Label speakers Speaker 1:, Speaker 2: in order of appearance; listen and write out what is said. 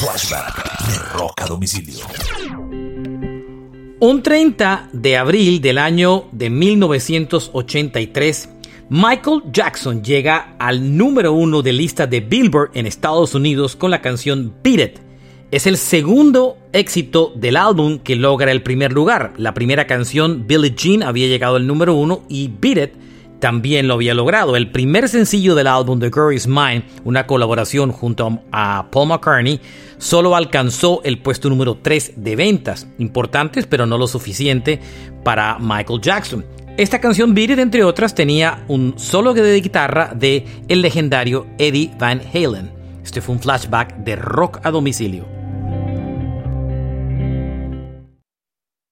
Speaker 1: Flashback de Rock a Domicilio.
Speaker 2: Un 30 de abril del año de 1983, Michael Jackson llega al número uno de lista de Billboard en Estados Unidos con la canción Beat It. Es el segundo éxito del álbum que logra el primer lugar. La primera canción, Billie Jean, había llegado al número uno y Beat It también lo había logrado. El primer sencillo del álbum The Girl Is Mine, una colaboración junto a Paul McCartney, solo alcanzó el puesto número 3 de ventas, importantes pero no lo suficiente para Michael Jackson. Esta canción Beat entre otras, tenía un solo de guitarra de el legendario Eddie Van Halen. Este fue un flashback de rock a domicilio.